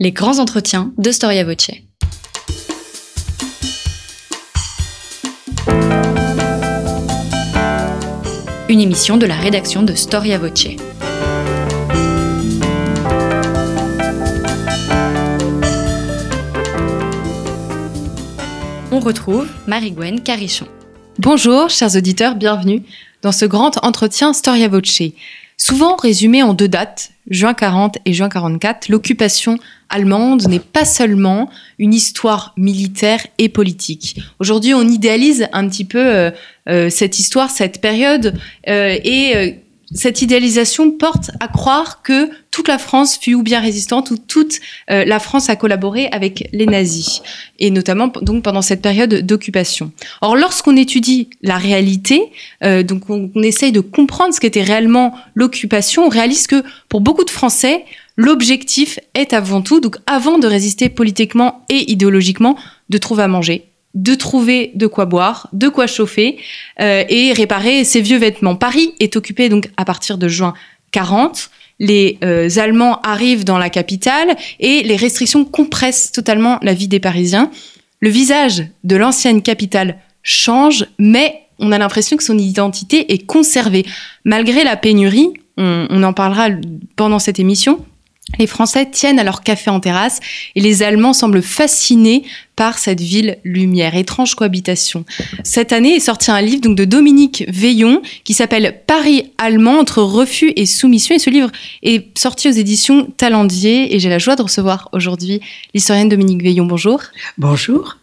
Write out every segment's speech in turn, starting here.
Les grands entretiens de Storia Voce. Une émission de la rédaction de Storia Voce. On retrouve Marie-Gwen Carichon. Bonjour, chers auditeurs, bienvenue dans ce grand entretien Storia Voce. Souvent résumé en deux dates, juin 40 et juin 44, l'occupation allemande n'est pas seulement une histoire militaire et politique. Aujourd'hui, on idéalise un petit peu euh, euh, cette histoire, cette période, euh, et cette idéalisation porte à croire que toute la France fut ou bien résistante ou toute la France a collaboré avec les nazis et notamment donc pendant cette période d'occupation. Or lorsqu'on étudie la réalité, donc on, on, essaye de comprendre ce qu'était réellement l'occupation, on réalise que pour beaucoup de Français, l'objectif est avant tout donc avant de résister politiquement et idéologiquement de trouver à manger, de trouver de quoi boire, de quoi chauffer euh, et réparer ses vieux vêtements. Paris est occupé donc à partir de juin 40. Les euh, Allemands arrivent dans la capitale et les restrictions compressent totalement la vie des Parisiens. Le visage de l'ancienne capitale change, mais on a l'impression que son identité est conservée. Malgré la pénurie, on, on en parlera pendant cette émission, les Français tiennent à leur café en terrasse et les Allemands semblent fascinés par cette ville lumière, étrange cohabitation. Cette année est sorti un livre donc de Dominique Veillon qui s'appelle Paris allemand entre refus et soumission et ce livre est sorti aux éditions Talendier et j'ai la joie de recevoir aujourd'hui l'historienne Dominique Veillon. Bonjour. Bonjour.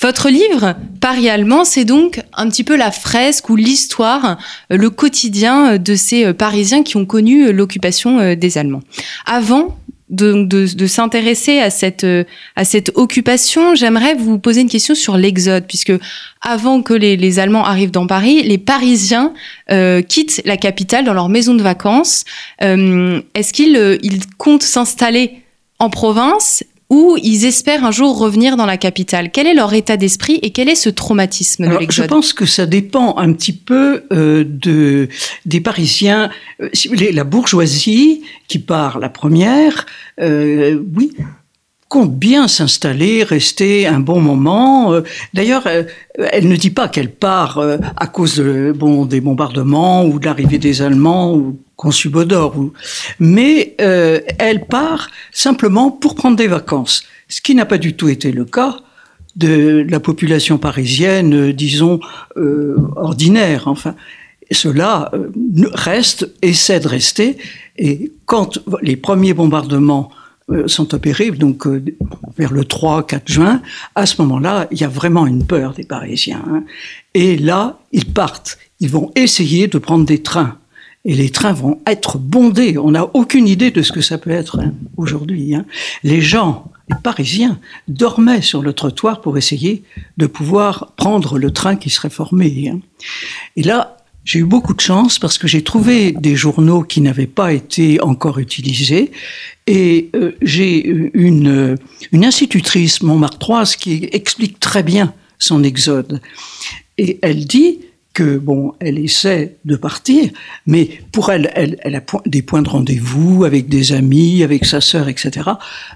Votre livre, Paris allemand, c'est donc un petit peu la fresque ou l'histoire, le quotidien de ces Parisiens qui ont connu l'occupation des Allemands. Avant de, de, de s'intéresser à cette, à cette occupation, j'aimerais vous poser une question sur l'exode, puisque avant que les, les, Allemands arrivent dans Paris, les Parisiens euh, quittent la capitale dans leur maison de vacances. Euh, Est-ce qu'ils euh, ils comptent s'installer en province ou ils espèrent un jour revenir dans la capitale. Quel est leur état d'esprit et quel est ce traumatisme de l'exode Je pense que ça dépend un petit peu euh, de des Parisiens. Euh, si vous voulez, la bourgeoisie qui part la première, euh, oui, compte bien s'installer, rester un bon moment. D'ailleurs, elle ne dit pas qu'elle part à cause de, bon, des bombardements ou de l'arrivée des Allemands ou qu'on subodore, ou... mais euh, elle part simplement pour prendre des vacances, ce qui n'a pas du tout été le cas de la population parisienne, disons, euh, ordinaire. Enfin, cela euh, reste, essaie de rester, et quand les premiers bombardements sont opérés, donc euh, vers le 3-4 juin, à ce moment-là, il y a vraiment une peur des Parisiens. Hein. Et là, ils partent. Ils vont essayer de prendre des trains. Et les trains vont être bondés. On n'a aucune idée de ce que ça peut être hein, aujourd'hui. Hein. Les gens, les Parisiens, dormaient sur le trottoir pour essayer de pouvoir prendre le train qui serait formé. Et là, j'ai eu beaucoup de chance parce que j'ai trouvé des journaux qui n'avaient pas été encore utilisés et euh, j'ai une, une institutrice montmartroise qui explique très bien son exode. Et elle dit, que bon, elle essaie de partir, mais pour elle, elle, elle a des points de rendez-vous avec des amis, avec sa sœur, etc.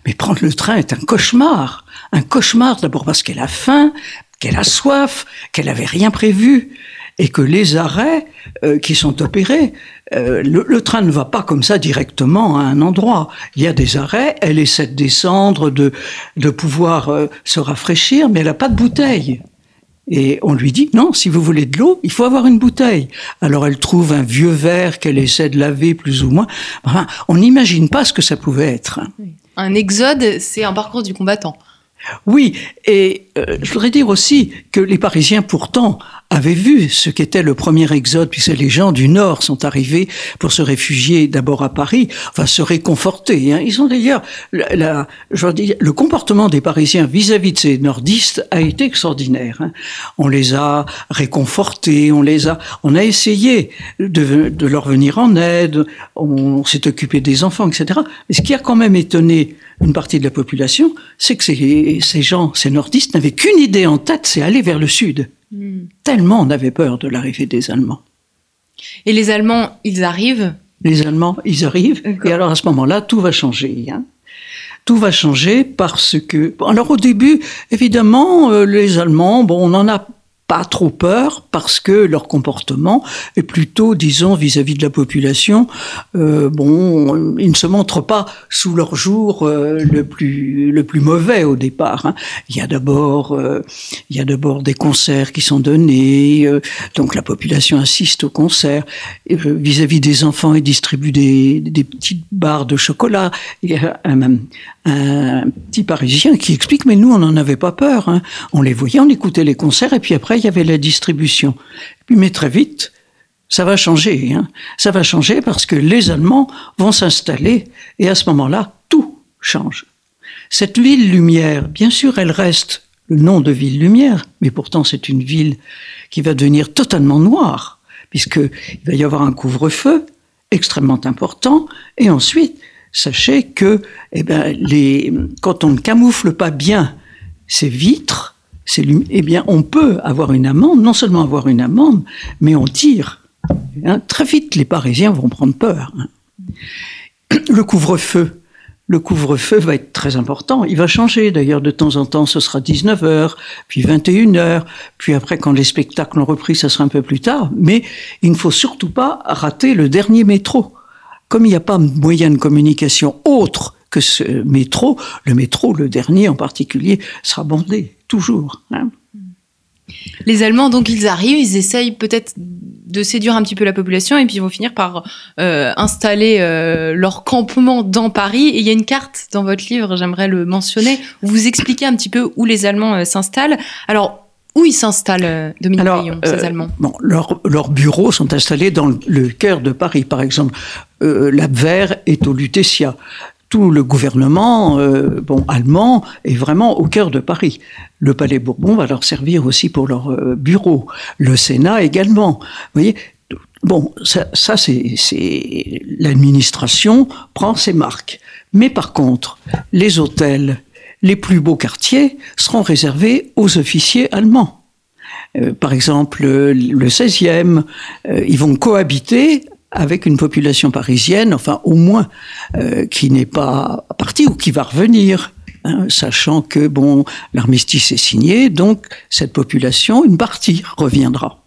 Mais prendre le train est un cauchemar, un cauchemar d'abord parce qu'elle a faim, qu'elle a soif, qu'elle n'avait rien prévu, et que les arrêts euh, qui sont opérés, euh, le, le, train ne va pas comme ça directement à un endroit. Il y a des arrêts, elle essaie de descendre, de, de pouvoir euh, se rafraîchir, mais elle n'a pas de bouteille. Et on lui dit, non, si vous voulez de l'eau, il faut avoir une bouteille. Alors elle trouve un vieux verre qu'elle essaie de laver plus ou moins. Enfin, on n'imagine pas ce que ça pouvait être. Un exode, c'est un parcours du combattant. Oui, et euh, je voudrais dire aussi que les Parisiens, pourtant, avaient vu ce qu'était le premier exode, puisque les gens du Nord sont arrivés pour se réfugier d'abord à Paris, enfin se réconforter. Hein. Ils ont d'ailleurs, la, le comportement des Parisiens vis-à-vis -vis de ces nordistes a été extraordinaire. Hein. On les a réconfortés, on les a, on a essayé de, de leur venir en aide, on s'est occupé des enfants, etc. Mais ce qui a quand même étonné une partie de la population, c'est que ces gens, ces nordistes, n'avaient qu'une idée en tête, c'est aller vers le sud. Mm. Tellement on avait peur de l'arrivée des Allemands. Et les Allemands, ils arrivent Les Allemands, ils arrivent. Et alors à ce moment-là, tout va changer. Hein. Tout va changer parce que, alors au début, évidemment, euh, les Allemands, bon, on en a pas trop peur parce que leur comportement est plutôt, disons, vis-à-vis de la population, euh, bon, ils ne se montrent pas sous leur jour euh, le plus le plus mauvais au départ. Hein. Il y a d'abord euh, il y a d'abord des concerts qui sont donnés, donc la population assiste aux concerts. Vis-à-vis des enfants, ils distribuent des, des petites barres de chocolat. Il y a un, un petit Parisien qui explique, mais nous, on n'en avait pas peur. Hein. On les voyait, on écoutait les concerts, et puis après, il y avait la distribution. Mais très vite, ça va changer. Hein. Ça va changer parce que les Allemands vont s'installer, et à ce moment-là, tout change. Cette ville lumière, bien sûr, elle reste le nom de ville lumière, mais pourtant c'est une ville qui va devenir totalement noire, puisqu'il va y avoir un couvre-feu extrêmement important, et ensuite, sachez que eh ben, les, quand on ne camoufle pas bien ces vitres, eh bien, on peut avoir une amende, non seulement avoir une amende, mais on tire. Hein, très vite, les Parisiens vont prendre peur. Hein. Le couvre-feu. Le couvre-feu va être très important. Il va changer d'ailleurs de temps en temps. Ce sera 19h, puis 21h, puis après quand les spectacles ont repris, ça sera un peu plus tard. Mais il ne faut surtout pas rater le dernier métro comme il n'y a pas moyen de communication autre que ce métro, le métro, le dernier en particulier, sera bondé, toujours. Hein. Les Allemands, donc, ils arrivent, ils essayent peut-être de séduire un petit peu la population et puis ils vont finir par euh, installer euh, leur campement dans Paris. Et il y a une carte dans votre livre, j'aimerais le mentionner, où vous expliquez un petit peu où les Allemands euh, s'installent. Alors, où ils s'installent, Dominique Alors, ces euh, Allemands? bon, Leurs bureaux sont installés dans le, cœur de Paris. Par exemple, euh, l'Abwehr est au Lutetia. Tout le gouvernement euh, bon, allemand est vraiment au cœur de Paris. Le Palais Bourbon va leur servir aussi pour leurs bureaux. Le Sénat également. Vous voyez, Bon, ça, ça c'est l'administration prend ses marques. Mais par contre, les hôtels, les plus beaux quartiers seront réservés aux officiers allemands. Euh, par exemple, le 16e, euh, ils vont cohabiter avec une population parisienne, enfin au moins euh, qui n'est pas partie ou qui va revenir. Hein, sachant que bon, l'armistice est signé, donc cette population, une partie reviendra.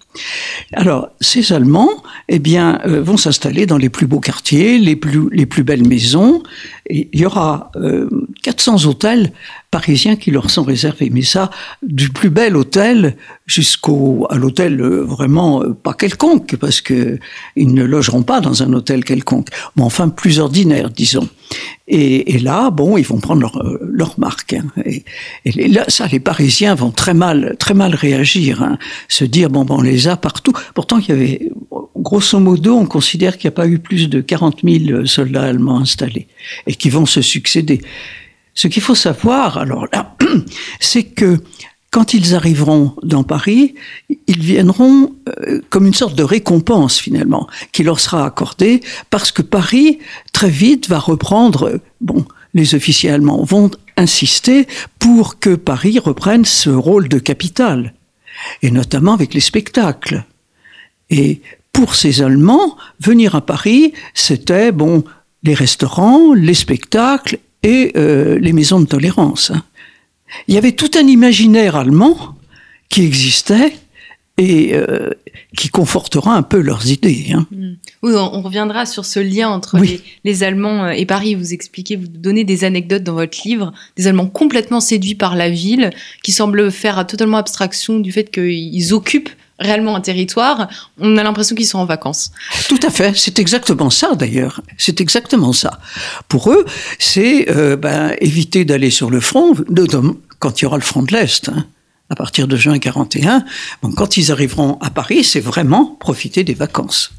Alors, ces Allemands, eh bien, euh, vont s'installer dans les plus beaux quartiers, les plus, les plus belles maisons. Et il y aura 400 euh, hôtels parisiens qui leur sont réservés. Mais ça, du plus bel hôtel jusqu'au à l'hôtel euh, vraiment pas quelconque, parce que ils ne logeront pas dans un hôtel quelconque, mais enfin plus ordinaire, disons. Et, là, bon, ils vont prendre leur, leur marque. Hein. Et, et, là, ça, les Parisiens vont très mal, très mal réagir, hein. se dire bon, bon, on les a partout. Pourtant, il y avait, grosso modo, on considère qu'il n'y a pas eu plus de 40 000 soldats allemands installés et qui vont se succéder. Ce qu'il faut savoir, alors là, c'est que quand ils arriveront dans Paris, ils viendront euh, comme une sorte de récompense finalement qui leur sera accordée parce que Paris très vite va reprendre bon les officiers allemands vont insister pour que Paris reprenne ce rôle de capitale et notamment avec les spectacles. Et pour ces Allemands, venir à Paris, c'était bon les restaurants, les spectacles et euh, les maisons de tolérance. Il y avait tout un imaginaire allemand qui existait et euh, qui confortera un peu leurs idées. Hein. Mm. Oui, on, reviendra sur ce lien entre les, Allemands euh, et Paris. Vous expliquez, vous donnez des anecdotes dans votre livre, des Allemands complètement séduits par la ville, qui semblent faire totalement abstraction du fait qu'ils occupent réellement un territoire, on a l'impression qu'ils sont en vacances. Tout à fait, c'est exactement ça d'ailleurs. C'est exactement ça. Pour eux, c'est euh, ben, éviter d'aller sur le front de, quand il y aura le front de l'Est. Hein, à partir de juin 41, bon, quand ils arriveront à Paris, c'est vraiment profiter des vacances.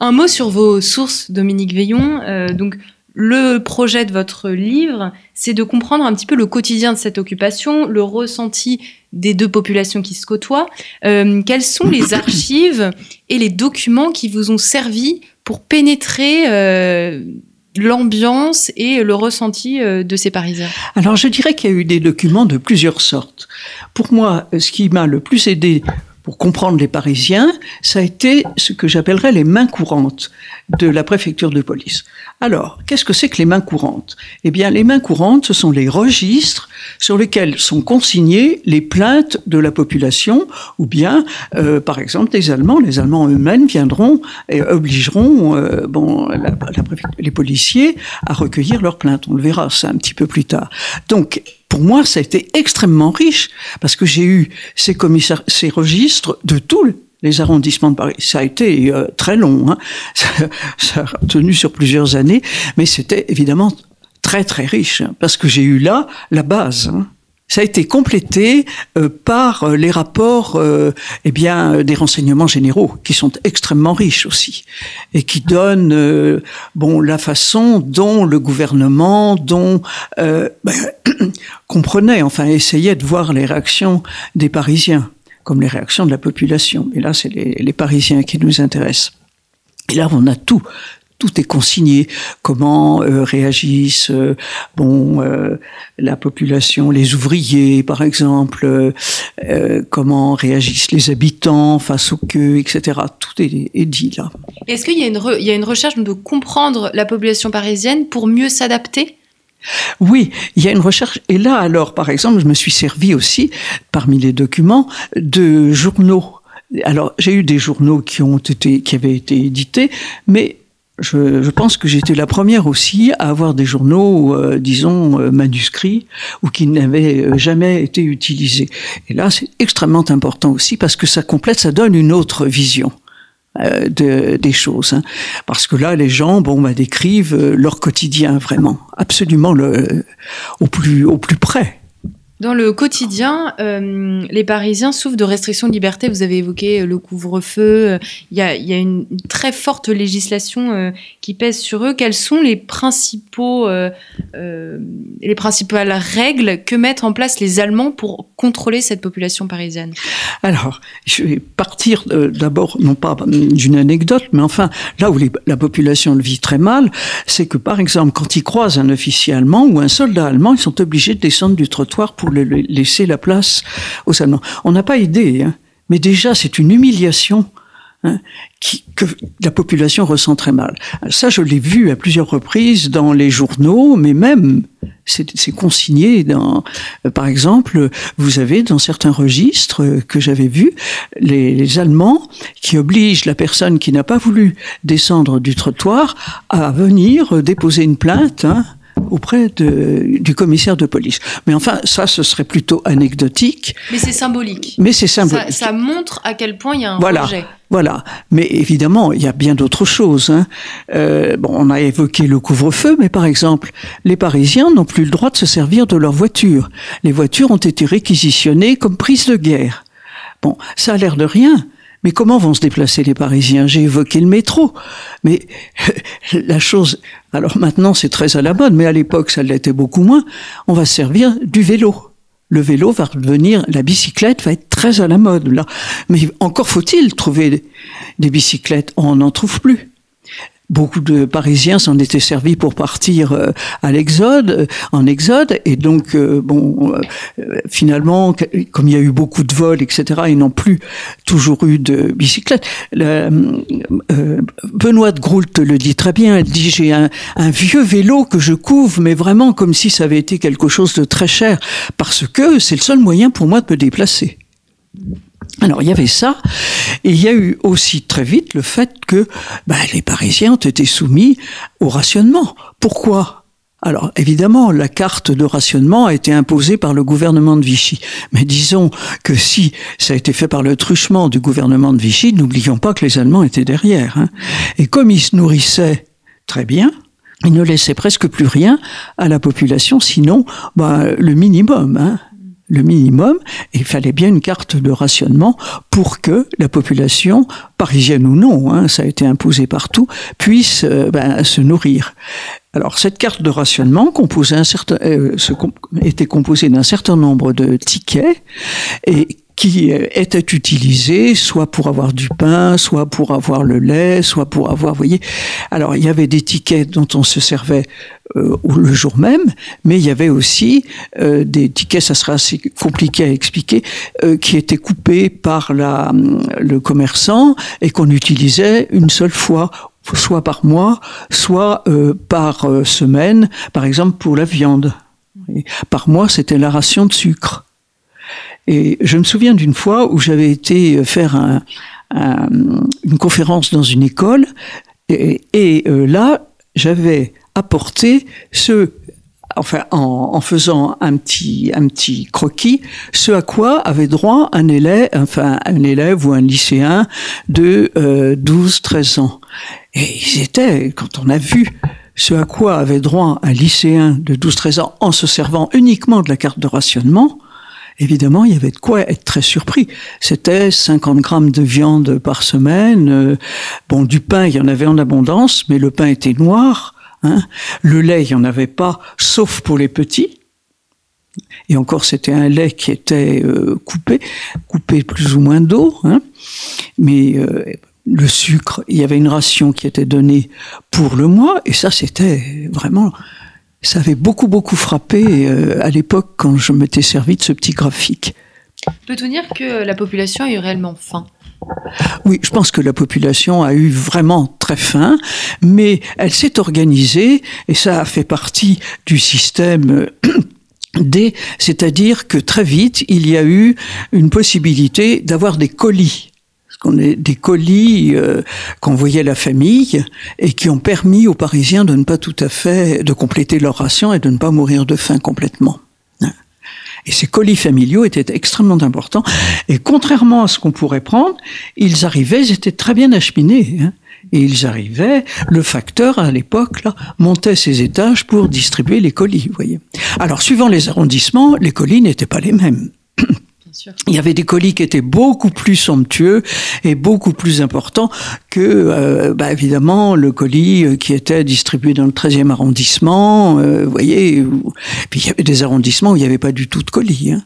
Un mot sur vos sources, Dominique Veillon. Euh, donc, le projet de votre livre, c'est de comprendre un petit peu le quotidien de cette occupation, le ressenti des deux populations qui se côtoient. Euh, quelles sont les archives et les documents qui vous ont servi pour pénétrer euh, l'ambiance et le ressenti euh, de ces Parisiens? Alors je dirais qu'il y a eu des documents de plusieurs sortes. Pour moi, ce qui m'a le plus aidé pour comprendre les Parisiens, ça a été ce que j'appellerais les mains courantes de la préfecture de police. Alors, qu'est-ce que c'est que les mains courantes? Eh bien, les mains courantes, ce sont les registres sur lesquels sont consignées les plaintes de la population, ou bien, euh, par exemple, les Allemands. Les Allemands eux-mêmes viendront et obligeront euh, bon, les policiers à recueillir leurs plaintes. On le verra ça un petit peu plus tard. Donc, pour moi, ça a été extrêmement riche parce que j'ai eu ces registres de tous les arrondissements de Paris. Ça a été euh, très long, hein. ça, a tenu sur plusieurs années, mais c'était évidemment très très riche hein, parce que j'ai eu là la base. Hein. Ça a été complété euh, par euh, les rapports, euh, eh bien, des renseignements généraux qui sont extrêmement riches aussi et qui donnent, bon, la façon dont le gouvernement, dont ben, comprenait, enfin, essayait de voir les réactions des Parisiens comme les réactions de la population. Et là, c'est les, les Parisiens qui nous intéressent. Et là, on a tout, tout est consigné. Comment euh, réagissent euh, bon euh, la population, les ouvriers par exemple, comment réagissent les habitants face aux queues, etc. Tout est, dit là. Est-ce qu'il y a une il y a une recherche de comprendre la population parisienne pour mieux s'adapter? Oui, il y a une recherche. Et là, alors, par exemple, je me suis servi aussi, parmi les documents, de journaux. Alors, j'ai eu des journaux qui ont été, qui avaient été édités, mais je, je, pense que j'étais la première aussi à avoir des journaux, euh, disons, euh, manuscrits ou qui n'avaient euh, jamais été utilisés. Et là, c'est extrêmement important aussi parce que ça complète, ça donne une autre vision. De, des choses, hein. parce que là, les gens, bon, bah, décrivent leur quotidien vraiment, absolument le, au plus, au plus près. Dans le quotidien, euh, les Parisiens souffrent de restrictions de liberté. Vous avez évoqué euh, le couvre-feu. Il y a, une très forte législation euh, qui pèse sur eux. Quelles sont les principaux, euh, euh, les principales règles que mettent en place les Allemands pour contrôler cette population parisienne? Alors, je vais partir d'abord, non pas d'une anecdote, mais enfin, là où la population le vit très mal, c'est que par exemple, quand ils croisent un officier allemand ou un soldat allemand, ils sont obligés de descendre du trottoir pour laisser la place aux Allemands. On n'a pas aidé, hein, mais déjà c'est une humiliation hein, que la population ressent très mal. Ça, je l'ai vu à plusieurs reprises dans les journaux, mais même c'est consigné dans, euh, par exemple, vous avez dans certains registres que j'avais vus, les, Allemands qui obligent la personne qui n'a pas voulu descendre du trottoir à venir déposer une plainte. Hein, auprès de, du commissaire de police. Mais enfin, ça, ce serait plutôt anecdotique. Mais c'est symbolique. Mais c'est symbolique. Ça, ça, montre à quel point il y a un voilà. projet. Voilà, mais évidemment, il y a bien d'autres choses. Hein. Euh, bon, on a évoqué le couvre-feu, mais par exemple, les Parisiens n'ont plus le droit de se servir de leur voiture. Les voitures ont été réquisitionnées comme prises de guerre. Bon, ça a l'air de rien, mais comment vont se déplacer les Parisiens? J'ai évoqué le métro. Mais la chose, alors maintenant c'est très à la mode, mais à l'époque ça l'était beaucoup moins, on va servir du vélo. Le vélo va revenir, la bicyclette va être très à la mode là. Mais encore faut-il trouver des bicyclettes, on n'en trouve plus. Beaucoup de Parisiens s'en étaient servis pour partir euh, à l'exode, euh, en exode, et donc euh, bon, finalement, comme il y a eu beaucoup de vols, etc., ils n'ont plus toujours eu de bicyclette. Le, Benoît de Groult le dit très bien. Elle dit j'ai un, un vieux vélo que je couvre, mais vraiment comme si ça avait été quelque chose de très cher, parce que c'est le seul moyen pour moi de me déplacer. Alors il y avait ça, et il y a eu aussi très vite le fait que ben, les Parisiens ont été soumis au rationnement. Pourquoi? Alors évidemment, la carte de rationnement a été imposée par le gouvernement de Vichy. Mais disons que si ça a été fait par le truchement du gouvernement de Vichy, n'oublions pas que les Allemands étaient derrière. Hein. Et comme ils se nourrissaient très bien, ils ne laissaient presque plus rien à la population, sinon ben, le minimum. Hein le minimum, il fallait bien une carte de rationnement pour que la population, parisienne ou non, hein, ça a été imposé partout, puisse euh, ben, se nourrir. Alors cette carte de rationnement composait un certain, euh, était composée d'un certain nombre de tickets et qui était utilisé soit pour avoir du pain, soit pour avoir le lait, soit pour avoir, vous voyez. Alors il y avait des tickets dont on se servait euh, le jour même, mais il y avait aussi euh, des tickets, ça sera assez compliqué à expliquer, euh, qui étaient coupés par le commerçant et qu'on utilisait une seule fois soit par mois, soit par semaine, par exemple pour la viande. par mois, c'était la ration de sucre. Et je me souviens d'une fois où j'avais été faire un, une conférence dans une école, et, euh, là, j'avais apporté ce enfin en, en, faisant un petit un petit croquis, ce à quoi avait droit un élève, enfin un élève ou un lycéen de euh, 12-13 ans. Et ils étaient, quand on a vu ce à quoi avait droit un lycéen de 12-13 ans en se servant uniquement de la carte de rationnement, évidemment, il y avait de quoi être très surpris. C'était 50 grammes de viande par semaine. Euh, bon, du pain, il y en avait en abondance, mais le pain était noir. Hein. Le lait, il n'y en avait pas, sauf pour les petits. Et encore, c'était un lait qui était euh, coupé, coupé plus ou moins d'eau. Hein. Mais euh, le sucre, il y avait une ration qui était donnée pour le mois, et ça, c'était vraiment ça avait beaucoup, beaucoup frappé euh, à l'époque quand je m'étais servi de ce petit graphique. Peut-on dire que la population a eu réellement faim oui, je pense que la population a eu vraiment très faim, mais elle s'est organisée et ça a fait partie du système D, c'est-à-dire que très vite, il y a eu une possibilité d'avoir des colis des colis euh, qu'envoyait la famille et qui ont permis aux Parisiens de ne pas tout à fait de compléter leur ration et de ne pas mourir de faim complètement. Et ces colis familiaux étaient extrêmement importants. Et contrairement à ce qu'on pourrait prendre, ils arrivaient, ils étaient très bien acheminés. Hein. Et ils arrivaient, le facteur à l'époque montait ses étages pour distribuer les colis, voyez. Alors suivant les arrondissements, les colis n'étaient pas les mêmes. Il y avait des colis qui étaient beaucoup plus somptueux et beaucoup plus importants que, euh, bah, évidemment, le colis euh, qui était distribué dans le 13e arrondissement. Euh, vous voyez, puis il y avait des arrondissements où il n'y avait pas du tout de colis. Hein.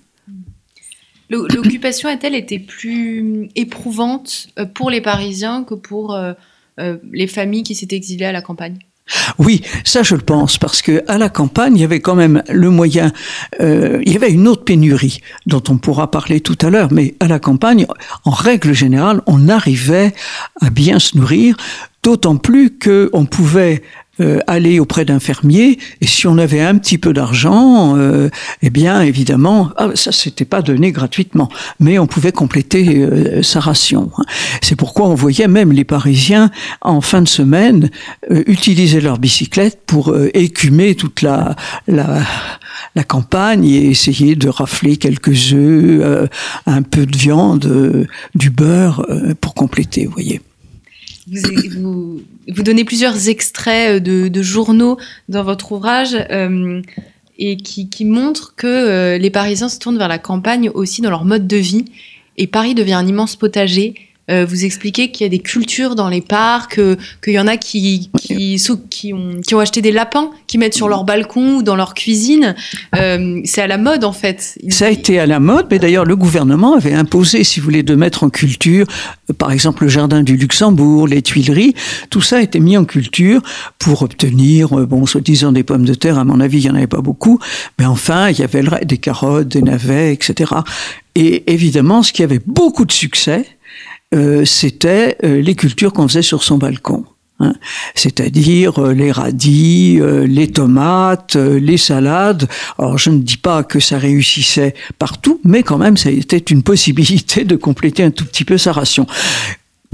L'occupation a-t-elle été plus éprouvante pour les Parisiens que pour les familles qui s'étaient exilées à la campagne? Oui, ça je le pense, parce que à la campagne, il y avait quand même le moyen, euh, il y avait une autre pénurie dont on pourra parler tout à l'heure, mais à la campagne, en règle générale, on arrivait à bien se nourrir, d'autant plus qu'on pouvait euh, aller auprès d'un fermier et si on avait un petit peu d'argent, euh, eh bien évidemment, ah, ça s'était pas donné gratuitement, mais on pouvait compléter euh, sa ration. C'est pourquoi on voyait même les Parisiens en fin de semaine utiliser leur bicyclette pour écumer toute la, la la campagne et essayer de rafler quelques œufs, un peu de viande, du beurre pour compléter, vous voyez vous, vous, donnez plusieurs extraits de, de, journaux dans votre ouvrage euh, et qui, qui, montrent que euh, les Parisiens se tournent vers la campagne aussi dans leur mode de vie. Et Paris devient un immense potager euh, vous expliquez qu'il y a des cultures dans les parcs, qu'il y en a qui, qui, qui, ont, qui ont acheté des lapins, qui mettent sur leur balcon ou dans leur cuisine. Euh, c'est à la mode, en fait. Ça a été à la mode, mais d'ailleurs, le gouvernement avait imposé, si vous voulez, de mettre en culture, euh, par exemple, le jardin du Luxembourg, les Tuileries. Tout ça a été mis en culture pour obtenir, bon, soi-disant des pommes de terre. À mon avis, il n'y en avait pas beaucoup. Mais enfin, il y avait des carottes, des navets, etc. Et évidemment, ce qui avait beaucoup de succès, euh, c'était euh, les cultures qu'on faisait sur son balcon. Hein. C'est-à-dire euh, les radis, les tomates, les salades. Alors je ne dis pas que ça réussissait partout, mais quand même ça était une possibilité de compléter un tout petit peu sa ration.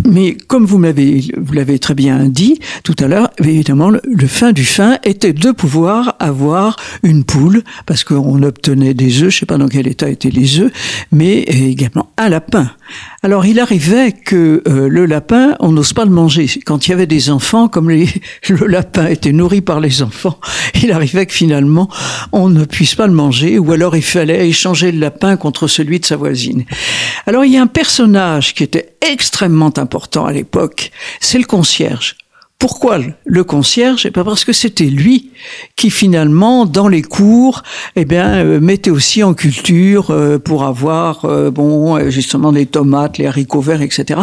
Mais comme vous m'avez, vous l'avez très bien dit tout à l'heure, évidemment, le, fin du fin était de pouvoir avoir une poule, parce qu'on obtenait des œufs, je sais pas dans quel état étaient les œufs, mais également un lapin. Alors il arrivait que euh, le lapin, on n'ose pas le manger. Quand il y avait des enfants, comme le lapin était nourri par les enfants, il arrivait que finalement on ne puisse pas le manger, ou alors il fallait échanger le lapin contre celui de sa voisine. Alors il y a un personnage qui était extrêmement important à l'époque, c'est le concierge. Pourquoi le concierge? Eh bien parce que c'était lui qui finalement dans les cours, eh bien euh, mettait aussi en culture euh, pour avoir euh, bon justement les tomates, les haricots verts, etc.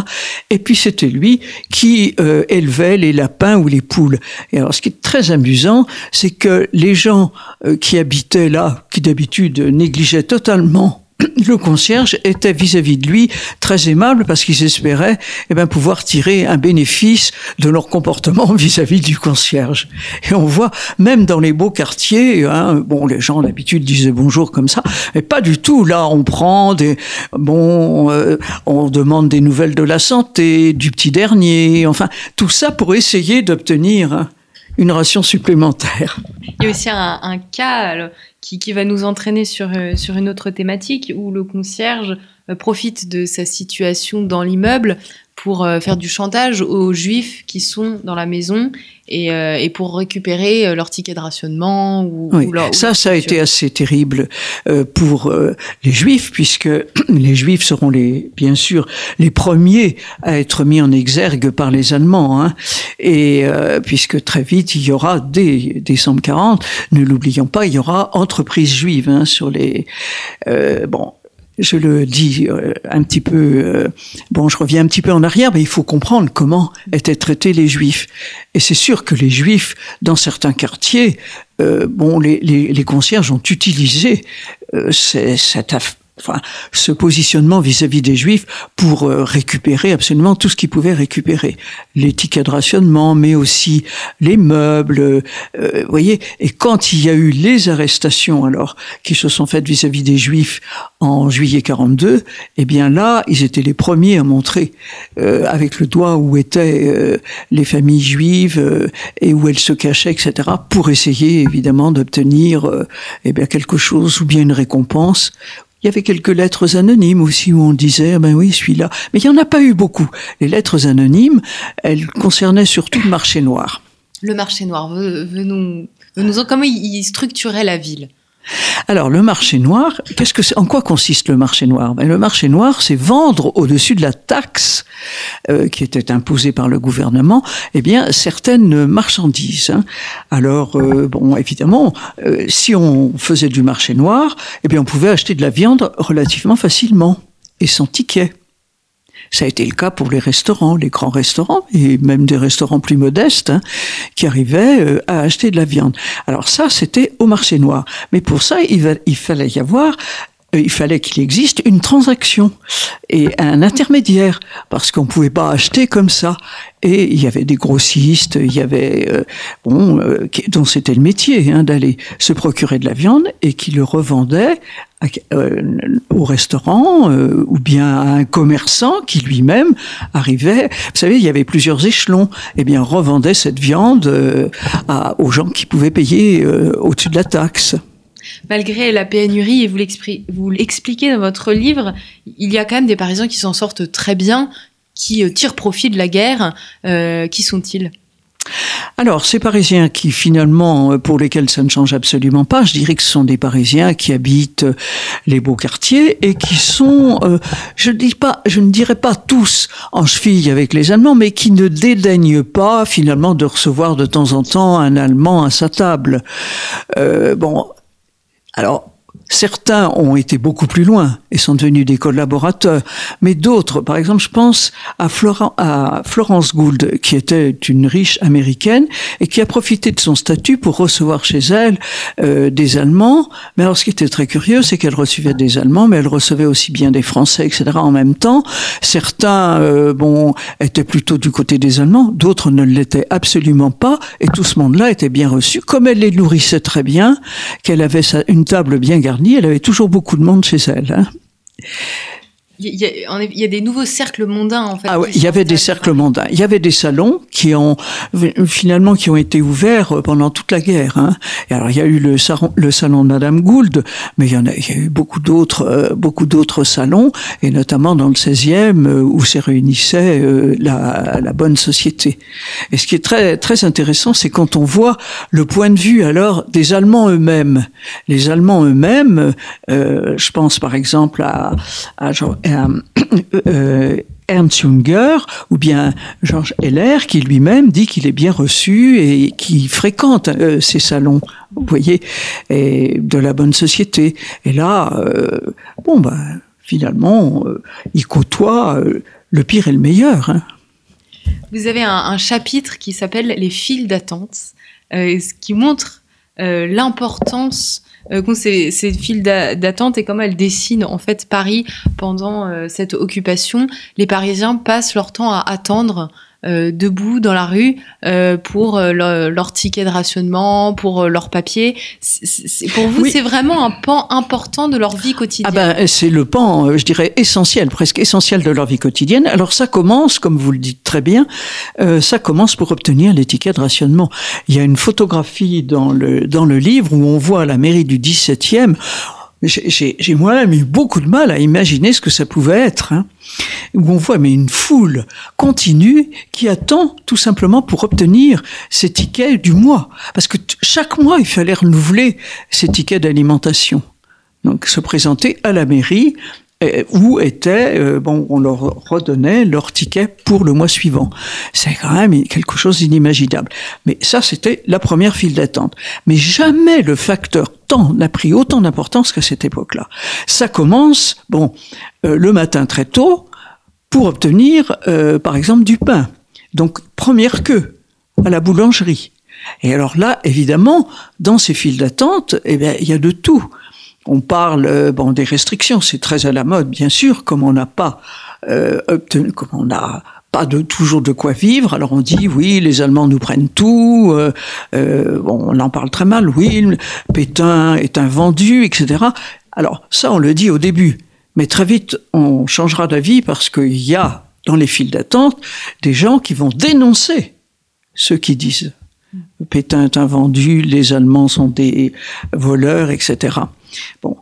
Et puis c'était lui qui élevait les lapins ou les poules. Et alors ce qui est très amusant, c'est que les gens qui habitaient là, qui d'habitude négligeaient totalement le concierge était vis-à-vis de lui très aimable parce qu'ils espéraient eh ben, pouvoir tirer un bénéfice de leur comportement vis-à-vis du concierge. Et on voit même dans les beaux quartiers, hein, bon, les gens d'habitude disaient bonjour comme ça, mais pas du tout. Là, on prend des, bon, euh, on demande des nouvelles de la santé, du petit dernier, enfin, tout ça pour essayer d'obtenir hein, une ration supplémentaire. Il y a aussi un, cas qui, qui, va nous entraîner sur, euh, sur une autre thématique où le concierge euh, profite de sa situation dans l'immeuble pour euh, faire du chantage aux juifs qui sont dans la maison et, euh, et pour récupérer euh, leur ticket de rationnement ou, oui. ça ça a été assez terrible pour les juifs puisque les juifs seront les bien sûr les premiers à être mis en exergue par les allemands hein. et puisque très vite il y aura dès décembre 40 ne l'oublions pas il y aura entreprise juive hein, sur les bon je le dis euh, un petit peu, euh, bon, je reviens un petit peu en arrière, mais il faut comprendre comment étaient traités les Juifs. Et c'est sûr que les Juifs, dans certains quartiers, euh, bon, les, les, les, concierges ont utilisé cette, enfin, ce positionnement vis-à-vis des Juifs pour euh, récupérer absolument tout ce qu'ils pouvaient récupérer, les tickets de rationnement, mais aussi les meubles, euh, voyez. Et quand il y a eu les arrestations, alors qui se sont faites vis-à-vis des Juifs en juillet 42, eh bien là, ils étaient les premiers à montrer euh, avec le doigt où étaient euh, les familles juives et où elles se cachaient, etc., pour essayer évidemment d'obtenir eh bien quelque chose ou bien une récompense il y avait quelques lettres anonymes aussi où on disait, ah ben oui, celui-là. Mais il n'y en a pas eu beaucoup. Les lettres anonymes, elles concernaient surtout le marché noir. Le marché noir, venons, venons comment il structurait la ville? Alors le marché noir, qu'est-ce que c'est En quoi consiste le marché noir? Ben, Le marché noir, c'est vendre au-dessus de la taxe euh, qui était imposée par le gouvernement, eh bien certaines marchandises. Hein. Alors euh, bon, évidemment, euh, si on faisait du marché noir, eh bien on pouvait acheter de la viande relativement facilement et sans ticket. Ça a été le cas pour les restaurants, les grands restaurants, et même des restaurants plus modestes, hein, qui arrivaient euh, à acheter de la viande. Alors ça, c'était au marché noir. Mais pour ça, il, fallait y avoir il fallait qu'il existe une transaction et un intermédiaire parce qu'on pouvait pas acheter comme ça. Et il y avait des grossistes, il y avait euh, bon, dont c'était le métier hein, d'aller se procurer de la viande et qui le revendait euh, au restaurant euh, ou bien à un commerçant qui lui-même arrivait. Vous savez, il y avait plusieurs échelons. Eh bien, revendait cette viande euh, aux gens qui pouvaient payer au-dessus de la taxe. Malgré la pénurie, et vous l'expliquez dans votre livre, il y a quand même des Parisiens qui s'en sortent très bien, qui tirent profit de la guerre. qui sont-ils? Alors, ces Parisiens qui finalement, euh, pour lesquels ça ne change absolument pas, je dirais que ce sont des Parisiens qui habitent euh, les beaux quartiers et qui sont, euh, je, dis pas, je ne dirais pas tous en cheville avec les Allemands, mais qui ne dédaignent pas finalement de recevoir de temps en temps un Allemand à sa table. bon, alors Certains ont été beaucoup plus loin et sont devenus des collaborateurs, mais d'autres, par exemple, je pense à, Florence Gould, qui était une riche américaine et qui a profité de son statut pour recevoir chez elle euh, des Allemands. Mais alors, ce qui était très curieux, c'est qu'elle recevait des Allemands, mais elle recevait aussi bien des Français, etc. en même temps. Certains, euh, bon, étaient plutôt du côté des Allemands, d'autres ne l'étaient absolument pas, et tout ce monde-là était bien reçu. Comme elle les nourrissait très bien, qu'elle avait une table bien elle avait toujours beaucoup de monde chez elle. Hein. Il y, a, des nouveaux cercles mondains en fait. Ah il y avait des cercles mondains. Il y avait des salons qui ont finalement qui ont été ouverts pendant toute la guerre. Hein. Et alors il y a eu le salon, le salon de Madame Gould, mais il y en a, il y a eu beaucoup d'autres, euh, beaucoup d'autres salons, et notamment dans le 16e euh, où se réunissait euh, la, la, bonne société. Et ce qui est très très intéressant, c'est quand on voit le point de vue alors des Allemands eux-mêmes. Les Allemands eux-mêmes, je pense par exemple à, à, euh, Ernst Junger ou bien Georges Heller qui lui-même dit qu'il est bien reçu et qui fréquente euh, ces salons, vous voyez, et de la bonne société. Et là, euh, bon, ben, finalement, euh, il côtoie le pire et le meilleur. Hein. Vous avez un, un chapitre qui s'appelle Les files d'attente, ce qui montre l'importance euh, ces, ces files d'attente et comment elles dessinent en fait Paris pendant euh, cette occupation. Les Parisiens passent leur temps à attendre euh, debout dans la rue euh, pour euh, leur, ticket de rationnement, pour leur papier. pour vous, c'est vraiment un pan important de leur vie quotidienne. Ah ben, c'est le pan, je dirais, essentiel, presque essentiel de leur vie quotidienne. Alors ça commence, comme vous le dites très bien, ça commence pour obtenir les tickets de rationnement. Il y a une photographie dans le, dans le livre où on voit la mairie du 17e j'ai moi-même eu beaucoup de mal à imaginer ce que ça pouvait être. Hein, où on voit mais une foule continue qui attend tout simplement pour obtenir ses tickets du mois. Parce que chaque mois, il fallait renouveler ses tickets d'alimentation. Donc se présenter à la mairie où était, euh, bon, on leur redonnait leur ticket pour le mois suivant. C'est quand même quelque chose d'inimaginable. Mais ça, c'était la première file d'attente. Mais jamais le facteur temps n'a pris autant d'importance qu'à cette époque-là. Ça commence, bon, euh, le matin très tôt, pour obtenir, par exemple, du pain. Donc, première queue à la boulangerie. Et alors là, évidemment, dans ces files d'attente, eh bien, il y a de tout. On parle euh, bon des restrictions, c'est très à la mode, bien sûr, comme on n'a pas euh, obtenu, comme on n'a pas toujours de quoi vivre. Alors on dit oui, les Allemands nous prennent tout. Euh bon, on en parle très mal. Oui, Pétain est un vendu, etc. Alors ça, on le dit au début, mais très vite on changera d'avis parce qu'il y a dans les files d'attente des gens qui vont dénoncer ceux qui disent Pétain est un vendu, les Allemands sont des voleurs, etc. Bon,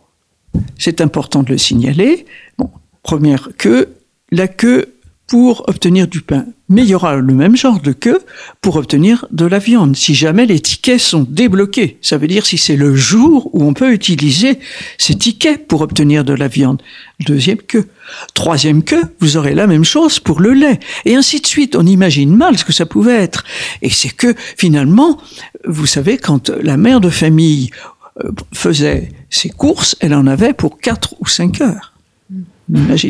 c'est important de le signaler. Bon, première queue, la queue pour obtenir du pain. Mais il y aura le même genre de queue pour obtenir de la viande. Si jamais les tickets sont débloqués, ça veut dire si c'est le jour où on peut utiliser ces tickets pour obtenir de la viande. Deuxième queue. Troisième queue, vous aurez la même chose pour le lait. Et ainsi de suite. On imagine mal ce que ça pouvait être. Et c'est que finalement, vous savez, quand la mère de famille euh, faisait ses courses, elle en avait pour 4 ou 5 heures.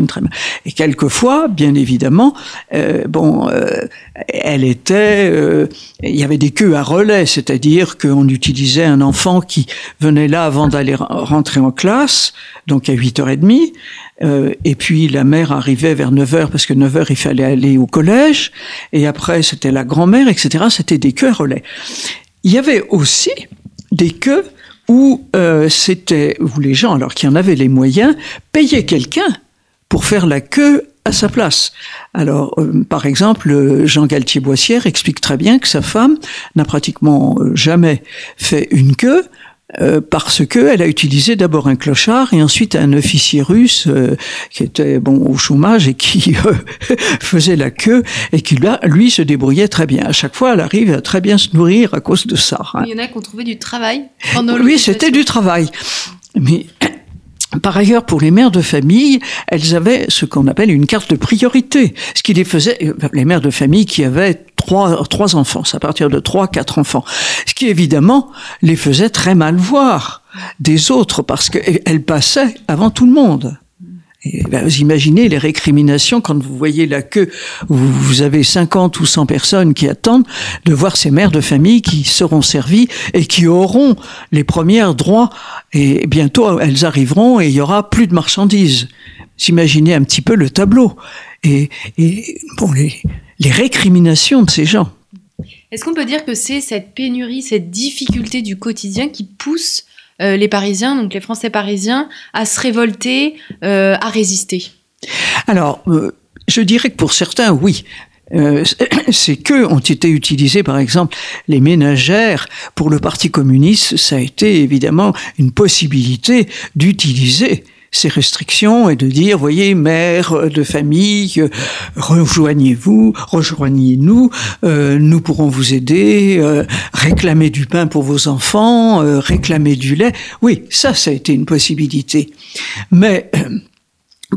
Très bien. Et quelquefois, bien évidemment, euh, bon, euh, elle était, euh, il y avait des queues à relais, c'est-à-dire qu'on utilisait un enfant qui venait là avant d'aller rentrer en classe, donc à 8h30, euh, et puis la mère arrivait vers 9h parce que 9h il fallait aller au collège, et après c'était la grand-mère, etc. C'était des queues à relais. Il y avait aussi des queues où euh, c'était où les gens, alors qui en avaient les moyens, payaient quelqu'un pour faire la queue à sa place. Alors, euh, par exemple, Jean Galtier Boissière explique très bien que sa femme n'a pratiquement euh, jamais fait une queue euh, parce que elle a utilisé d'abord un clochard et ensuite un officier russe euh, qui était bon au chômage et qui euh, faisait la queue et qui là, lui se débrouillait très bien. À chaque fois, elle arrive à très bien se nourrir à cause de ça. Hein. Il y en a qui ont trouvé du travail. oui, c'était du travail. Mais par ailleurs, pour les mères de famille, elles avaient ce qu'on appelle une carte de priorité, ce qui les faisait, les mères de famille qui avaient trois, trois enfants, à partir de trois, quatre enfants, ce qui évidemment les faisait très mal voir des autres parce qu'elles passaient avant tout le monde. Et ben, vous imaginez les récriminations quand vous voyez la queue, vous avez 50 ou 100 personnes qui attendent de voir ces mères de famille qui seront servies et qui auront les premiers droits. Et bientôt, elles arriveront et il y aura plus de marchandises. Imaginez un petit peu le tableau. Et, et bon, les, les récriminations de ces gens. Est-ce qu'on peut dire que c'est cette pénurie, cette difficulté du quotidien qui pousse euh, les Parisiens, donc les Français parisiens, à se révolter, euh, à résister Alors, euh, je dirais que pour certains, oui. c'est que ont été utilisés, par exemple, les ménagères pour le Parti communiste. Ça a été évidemment une possibilité d'utiliser ces restrictions et de dire, voyez, mère de famille, rejoignez-vous, rejoignez-nous, euh, nous pourrons vous aider, euh, réclamer du pain pour vos enfants, euh, réclamer du lait. Oui, ça, ça a été une possibilité. Mais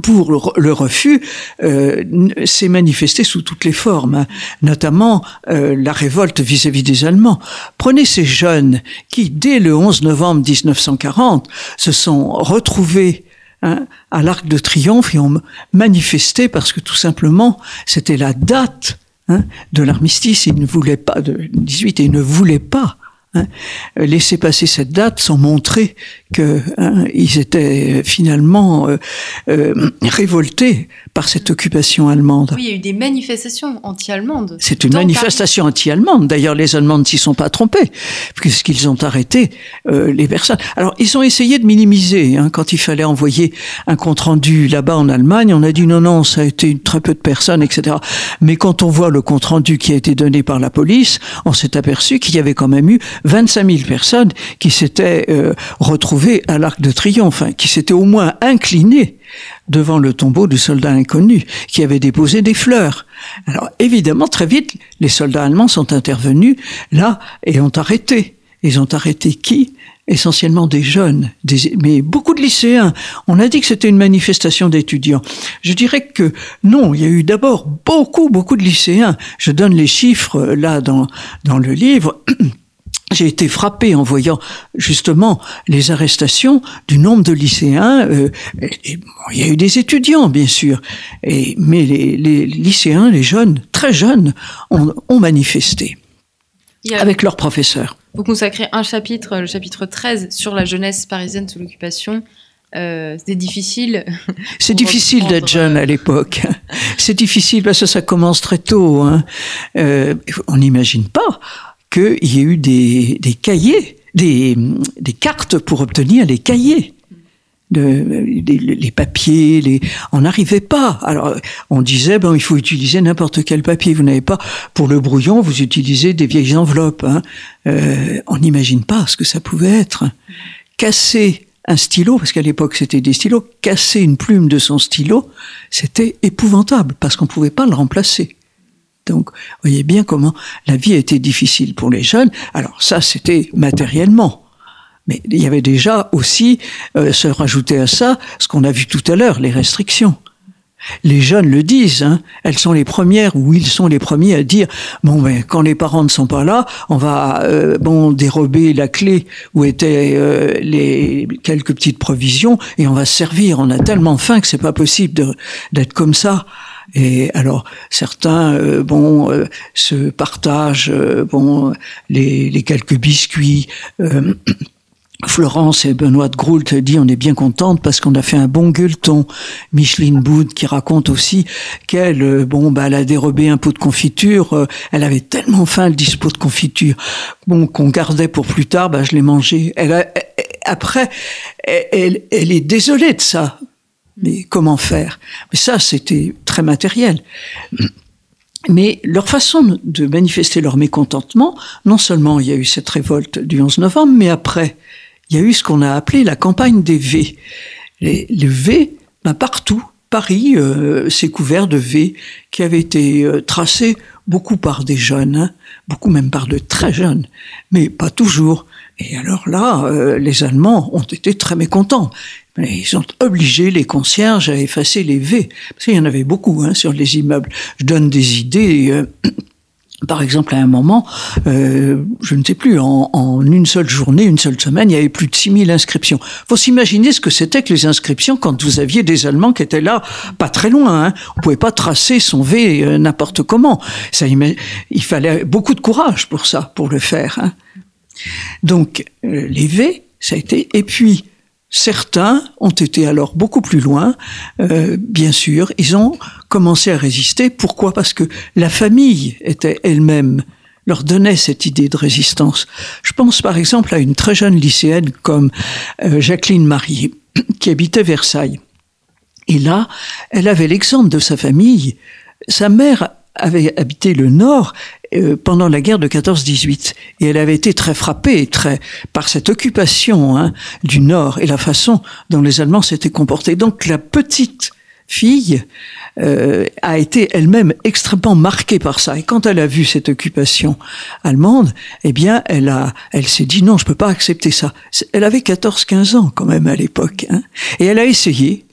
pour le refus euh, s'est manifesté sous toutes les formes, hein. notamment euh, la révolte vis-à-vis des Allemands. Prenez ces jeunes qui, dès le 11 novembre 1940, se sont retrouvés hein, à l'Arc de Triomphe et ont manifesté parce que tout simplement c'était la date hein, de l'armistice. Ils ne voulaient pas de 18 et ne voulaient pas Hein, laisser passer cette date sans montrer qu'ils hein, étaient finalement euh, euh, révoltés par cette occupation allemande. Oui, il y a eu des manifestations anti-allemandes. C'est une manifestation anti-allemande. D'ailleurs, les Allemands ne s'y sont pas trompés, puisqu'ils ont arrêté euh, les personnes. Alors, ils ont essayé de minimiser. Hein, quand il fallait envoyer un compte-rendu là-bas en Allemagne, on a dit non, non, ça a été très peu de personnes, etc. Mais quand on voit le compte-rendu qui a été donné par la police, on s'est aperçu qu'il y avait quand même eu 25 000 personnes qui s'étaient euh, à l'Arc de Triomphe, hein, qui s'étaient au moins inclinées devant le tombeau du soldat inconnu qui avait déposé des fleurs. Alors évidemment, très vite, les soldats allemands sont intervenus là et ont arrêté. Ils ont arrêté qui? Essentiellement des jeunes, mais beaucoup de lycéens. On a dit que c'était une manifestation d'étudiants. Je dirais que non, il y a eu d'abord beaucoup, beaucoup de lycéens. Je donne les chiffres euh, là dans, dans le livre. j'ai été frappé en voyant justement les arrestations du nombre de lycéens. Euh, et, il y a eu des étudiants, bien sûr, et, mais les, lycéens, les jeunes, très jeunes, ont, manifesté avec leurs professeurs. Vous consacrez un chapitre, le chapitre 13, sur la jeunesse parisienne sous l'occupation. Euh, c'était difficile. C'est difficile d'être jeune à euh, l'époque. C'est difficile parce que ça commence très tôt. Hein. Euh, on n'imagine pas qu'il y ait eu des, cahiers, des, cartes pour obtenir les cahiers. Les, papiers, on n'arrivait pas. Alors, on disait, il faut utiliser n'importe quel papier. Vous n'avez pas, pour le brouillon, vous utilisez des vieilles enveloppes. Hein. Euh, on n'imagine pas ce que ça pouvait être. Casser un stylo, parce qu'à l'époque c'était des stylos, casser une plume de son stylo, c'était épouvantable, parce qu'on ne pouvait pas le remplacer. Donc, voyez bien comment la vie a été difficile pour les jeunes. Alors ça, c'était matériellement. Mais il y avait déjà aussi, euh, se rajouter à ça, ce qu'on a vu tout à l'heure, les restrictions. Les jeunes le disent, hein, elles sont les premières ou ils sont les premiers à dire bon ben quand les parents ne sont pas là, on va euh, bon dérober la clé où étaient euh, les quelques petites provisions et on va se servir. On a tellement faim que c'est pas possible d'être comme ça. Et alors certains, euh, bon, euh, se partagent, euh, bon, les, les, quelques biscuits. Florence et Benoît de Groult dit on est bien contente parce qu'on a fait un bon gueuleton. Micheline Boud qui raconte aussi qu'elle, bon, bah, elle a dérobé un pot de confiture. elle avait tellement faim le dispo de confiture, bon, qu'on gardait pour plus tard. Bah, je l'ai mangé. Elle après, elle, elle est désolée de ça mais comment faire? Mais ça, c'était très matériel. Mais leur façon de manifester leur mécontentement, non seulement il y a eu cette révolte du 11 novembre, mais après, il y a eu ce qu'on a appelé la campagne des V. Les, V, ben partout, Paris euh, s'est couvert de V qui avaient été euh, tracés beaucoup par des jeunes, hein, beaucoup même par de très jeunes, mais pas toujours. Et alors là, euh, les Allemands ont été très mécontents. Ils ont obligé les concierges à effacer les V. Parce qu'il y en avait beaucoup hein, sur les immeubles. Je donne des idées. Euh, par exemple, à un moment, euh, je ne sais plus, en, une seule journée, une seule semaine, il y avait plus de 6000 inscriptions. Faut s'imaginer ce que c'était que les inscriptions quand vous aviez des Allemands qui étaient là, pas très loin. Hein. On pouvait pas tracer son V euh, n'importe comment. Ça, il fallait beaucoup de courage pour ça, pour le faire. Hein. Donc, euh, les V, ça a été... Et puis, Certains ont été alors beaucoup plus loin, euh, bien sûr. Ils ont commencé à résister. Pourquoi? Parce que la famille était elle-même leur donnait cette idée de résistance. Je pense par exemple à une très jeune lycéenne comme euh, Jacqueline Marié, qui habitait Versailles. Et là, elle avait l'exemple de sa famille. Sa mère avait habité le Nord euh, pendant la guerre de 14-18 et elle avait été très frappée très par cette occupation hein, du Nord et la façon dont les Allemands s'étaient comportés. Donc la petite fille euh, a été elle-même extrêmement marquée par ça. Et quand elle a vu cette occupation allemande, eh bien, elle a, elle s'est dit non, je peux pas accepter ça. Elle avait 14-15 ans quand même à l'époque, hein, et elle a essayé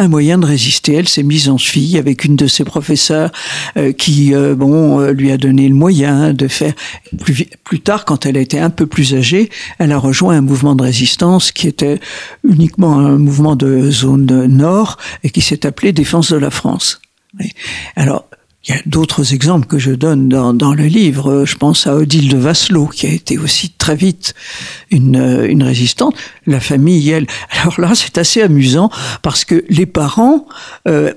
un moyen de résister. Elle s'est mise en fille avec une de ses professeurs euh, qui, euh, bon, euh, lui a donné le moyen de faire. Plus, tard, quand elle a été un peu plus âgée, elle a rejoint un mouvement de résistance qui était uniquement un mouvement de zone nord et qui s'est appelé Défense de la France. Alors, il y a d'autres exemples que je donne dans, dans, le livre. Je pense à Odile de Vasselot, qui a été aussi très vite une, une résistante. La famille, elle. Alors là, c'est assez amusant parce que les parents euh,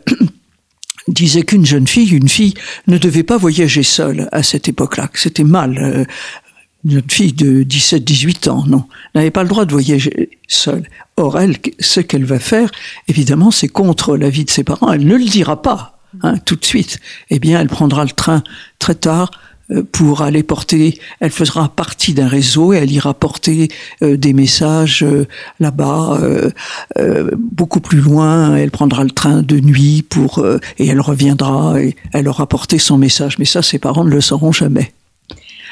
disaient qu'une jeune fille, une fille, ne devait pas voyager seule à cette époque-là, que c'était mal. Euh, une fille de 17-18 ans, non, n'avait pas le droit de voyager seule. Or, elle, ce qu'elle va faire, évidemment, c'est contre l'avis de ses parents. Elle ne le dira pas hein, tout de suite, eh bien, elle prendra le train très tard euh, pour aller porter, elle fera partie d'un réseau et elle ira porter euh, des messages euh, là-bas, beaucoup plus loin. Elle prendra le train de nuit pour et elle reviendra et elle aura porté son message. Mais ça, ses parents ne le sauront jamais.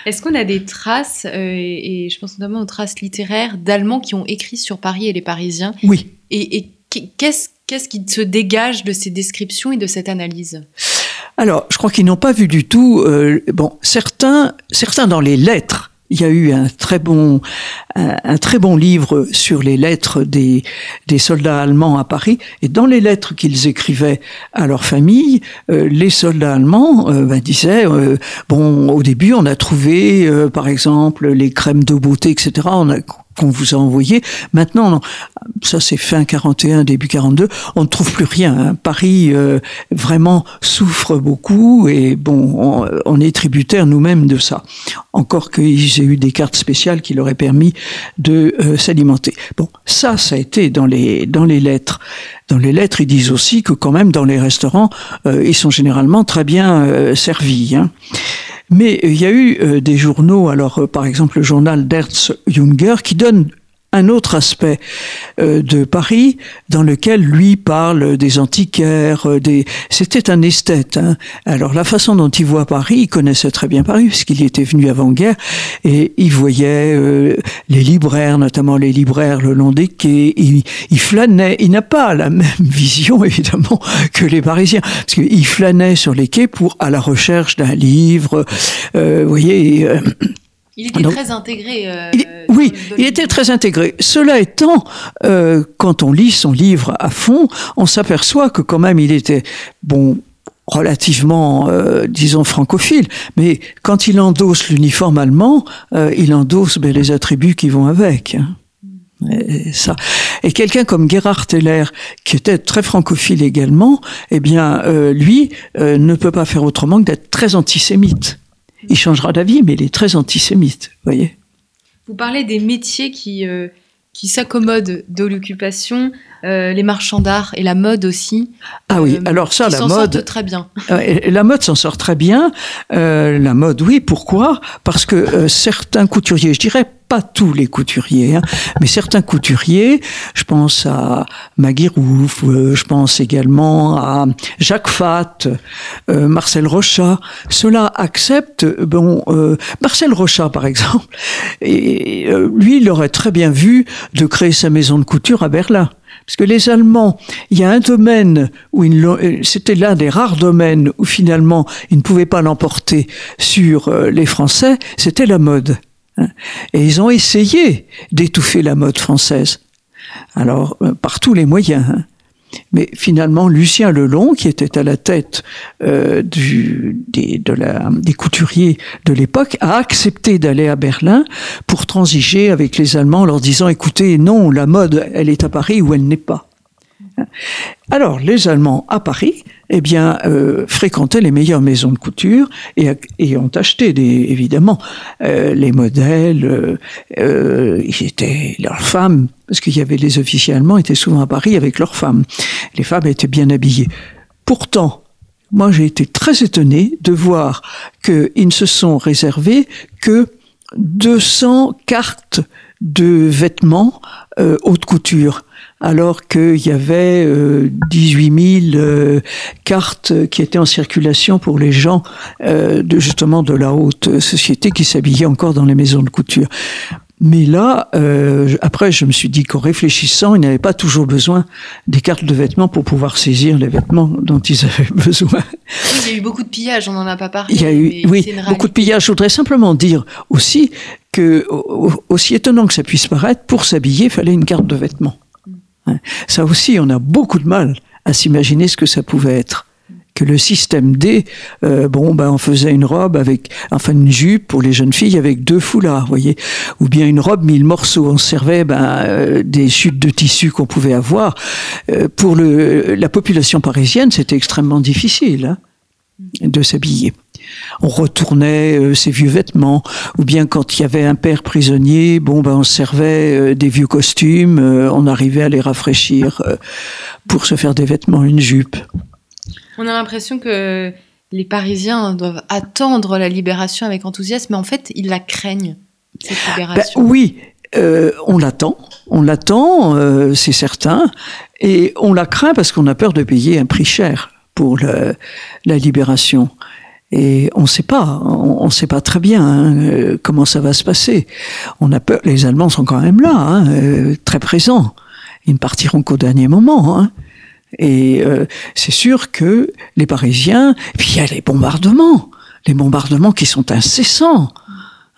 Est-ce qu'on a des traces, et, je pense notamment aux traces littéraires, d'Allemands qui ont écrit sur Paris et les Parisiens? Oui. Et, et qu'est-ce Qu'est-ce qui se dégage de ces descriptions et de cette analyse Alors, je crois qu'ils n'ont pas vu du tout. Euh, bon, certains, certains dans les lettres il y a eu un très bon, un, très bon livre sur les lettres des, des soldats allemands à Paris. Et dans les lettres qu'ils écrivaient à leur famille, euh, les soldats allemands euh, ben, disaient bon, au début, on a trouvé, par exemple, les crèmes de beauté, etc. On a qu'on vous a envoyé. Maintenant, ça c'est fin 41, début 42, on ne trouve plus rien. Hein. Paris euh, vraiment souffre beaucoup et bon, on, est tributaire nous-mêmes de ça. Encore qu'ils aient eu des cartes spéciales qui leur aient permis de euh, s'alimenter. Bon, ça, ça a été dans les dans les lettres. Dans les lettres, ils disent aussi que quand même dans les restaurants, euh, ils sont généralement très bien servis. Hein. Mais il y a eu euh, des journaux, alors euh, par exemple le journal d'Hertz Junger, qui donne un autre aspect euh, de Paris dans lequel lui parle des antiquaires, euh, des. C'était un esthète. Hein. Alors la façon dont il voit Paris, il connaissait très bien Paris puisqu'il y était venu avant-guerre et il voyait euh, les libraires, notamment les libraires le long des quais. Il, il flânait. Il n'a pas la même vision évidemment que les Parisiens parce qu'il flânait sur les quais pour à la recherche d'un livre. vous voyez. Il était très intégré. Euh, oui, il était très intégré. Cela étant, euh, quand on lit son livre à fond, on s'aperçoit que quand même il était bon relativement, euh, disons, francophile, mais quand il endosse l'uniforme allemand, il endosse ben, les attributs qui vont avec. Hein. Et, ça. Et quelqu'un comme Gerhard Teller, qui était très francophile également, eh bien, lui ne peut pas faire autrement que d'être très antisémite il changera d'avis, mais il est très antisémite, voyez. Vous parlez des métiers qui, euh, qui s'accommodent de l'occupation, euh, les marchands d'art et la mode aussi. Ah oui, euh, alors ça, la mode. très bien. la mode s'en sort très bien. la mode, oui. Pourquoi? Parce que certains couturiers, je dirais pas tous les couturiers, hein, mais certains couturiers, je pense à Maggie Rouf, euh, je pense également à Jacques Fat, euh, Marcel Rochat, ceux-là acceptent, bon, euh, Marcel Rochat par exemple, et, lui, il aurait très bien vu de créer sa maison de couture à Berlin. Parce que les Allemands, il y a un domaine où c'était l'un des rares domaines où finalement ils ne pouvaient pas l'emporter sur les Français, c'était la mode. Hein. Et ils ont essayé d'étouffer la mode française. Alors, euh, par tous les moyens. Hein. Mais finalement, Lucien Lelong, qui était à la tête euh, des, des couturiers de l'époque, a accepté d'aller à Berlin pour transiger avec les Allemands, leur disant écoutez, non, la mode, elle est à Paris ou elle n'est pas. Alors, les Allemands à Paris, eh bien, euh, fréquentaient les meilleures maisons de couture et, et ont acheté des, évidemment euh, les modèles. Euh, euh étaient leurs femmes, parce qu'il y avait les officiers allemands étaient souvent à Paris avec leurs femmes. Les femmes étaient bien habillées. Pourtant, moi, j'ai été très étonné de voir qu'ils ne se sont réservés que 200 cartes de vêtements haute couture alors qu'il y avait 18 000 euh, cartes qui étaient en circulation pour les gens euh, de justement de la haute société qui s'habillaient encore dans les maisons de couture. Mais là, euh, après, je me suis dit qu'en réfléchissant, ils n'avaient pas toujours besoin des cartes de vêtements pour pouvoir saisir les vêtements dont ils avaient besoin. Oui, il y a eu beaucoup de pillages, on n'en a pas parlé. Il y a eu, oui, beaucoup de pillages. Je voudrais simplement dire aussi que, aussi étonnant que ça puisse paraître, pour s'habiller, il fallait une carte de vêtements. Ça aussi, on a beaucoup de mal à s'imaginer ce que ça pouvait être que le système D, euh, bon, ben, on faisait une robe avec, enfin, une jupe pour les jeunes filles avec deux foulards, voyez, ou bien une robe mille morceaux. On servait ben, euh, des chutes de tissu qu'on pouvait avoir. Euh, pour la population parisienne, c'était extrêmement difficile hein, de s'habiller. On retournait ses vieux vêtements, ou bien quand il y avait un père prisonnier, bon ben on servait des vieux costumes, on arrivait à les rafraîchir pour se faire des vêtements, une jupe. On a l'impression que les Parisiens doivent attendre la libération avec enthousiasme, mais en fait, ils la craignent, cette ben libération. oui, euh, on l'attend, on l'attend, euh, c'est certain, et on la craint parce qu'on a peur de payer un prix cher pour la libération. Et on ne sait pas, on ne sait pas très bien hein, euh, comment ça va se passer. On a peur, les Allemands sont quand même là, hein, très présents. Ils ne partiront qu'au dernier moment. Hein. Et euh, c'est sûr que les Parisiens, et puis il y a les bombardements, les bombardements qui sont incessants.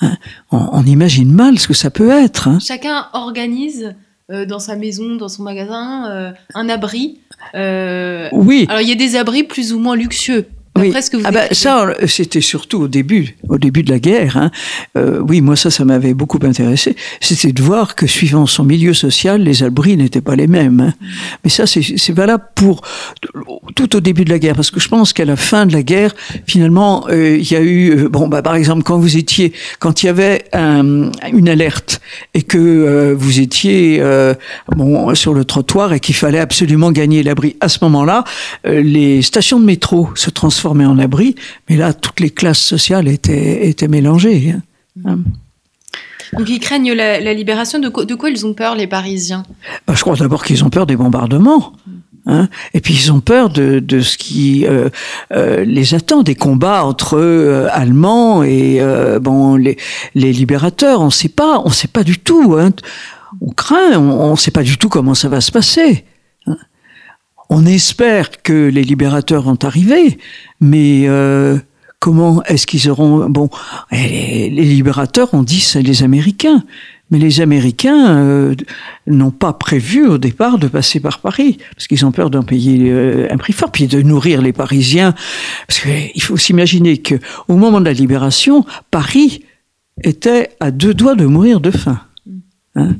Hein. On, imagine mal ce que ça peut être. Chacun organise euh, dans sa maison, dans son magasin, euh, un abri. oui. Alors il y a des abris plus ou moins luxueux. Oui. ah bah, ça, c'était surtout au début, au début de la guerre. Hein. Euh, oui, moi ça, ça m'avait beaucoup intéressé. C'était de voir que suivant son milieu social, les abris n'étaient pas les mêmes. Hein. Mais ça, c'est valable pour tout au début de la guerre, parce que je pense qu'à la fin de la guerre, finalement, euh, il y a eu, euh, bon, bah, par exemple, quand vous étiez, quand il y avait un, une alerte et que euh, vous étiez euh, bon sur le trottoir et qu'il fallait absolument gagner l'abri, à ce moment-là, les stations de métro se transformaient transformés en abri, mais là, toutes les classes sociales étaient, étaient mélangées. Hein. Hein. Donc ils craignent la, libération. De, de, quoi ils ont peur, les Parisiens? Bah, Je crois d'abord qu'ils ont peur des bombardements. Hein et puis ils ont peur de, de ce qui euh, euh, les attend, des combats entre euh, Allemands et bon les, les libérateurs. On ne sait pas, on sait pas du tout. Hein. On craint, on ne sait pas du tout comment ça va se passer. On espère que les libérateurs vont arriver, mais euh, comment est-ce qu'ils auront Bon, les, libérateurs ont dit c'est les Américains, mais les Américains euh, n'ont pas prévu au départ de passer par Paris parce qu'ils ont peur d'en payer euh, un prix fort, puis de nourrir les Parisiens. Parce qu'il faut s'imaginer que au moment de la libération, Paris était à deux doigts de mourir de faim. Hein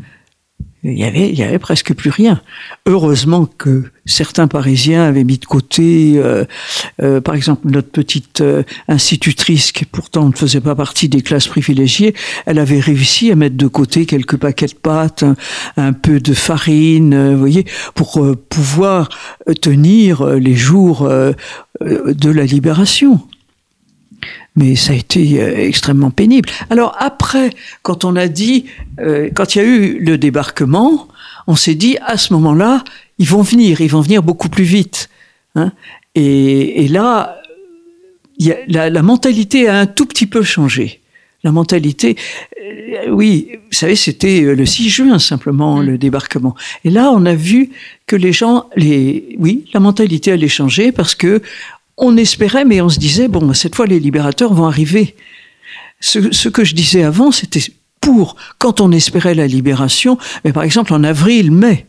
il y avait, il y avait presque plus rien. Heureusement que certains Parisiens avaient mis de côté, euh, euh, par exemple, notre petite euh, institutrice, qui pourtant ne faisait pas partie des classes privilégiées, elle avait réussi à mettre de côté quelques paquets de pâtes, un, peu de farine, vous voyez, pour pouvoir tenir les jours de la libération mais ça a été euh, extrêmement pénible. Alors après, quand on a dit, euh, quand il y a eu le débarquement, on s'est dit à ce moment-là, ils vont venir, ils vont venir beaucoup plus vite. Hein et, et, là, y a, la, la, mentalité a un tout petit peu changé. La mentalité, euh, oui, vous savez, c'était le 6 juin simplement mm. le débarquement. Et là, on a vu que les gens, les, oui, la mentalité allait changer parce que on espérait, mais on se disait, bon, cette fois, les libérateurs vont arriver. Ce, que je disais avant, c'était pour, quand on espérait la libération, mais par exemple en avril, mai,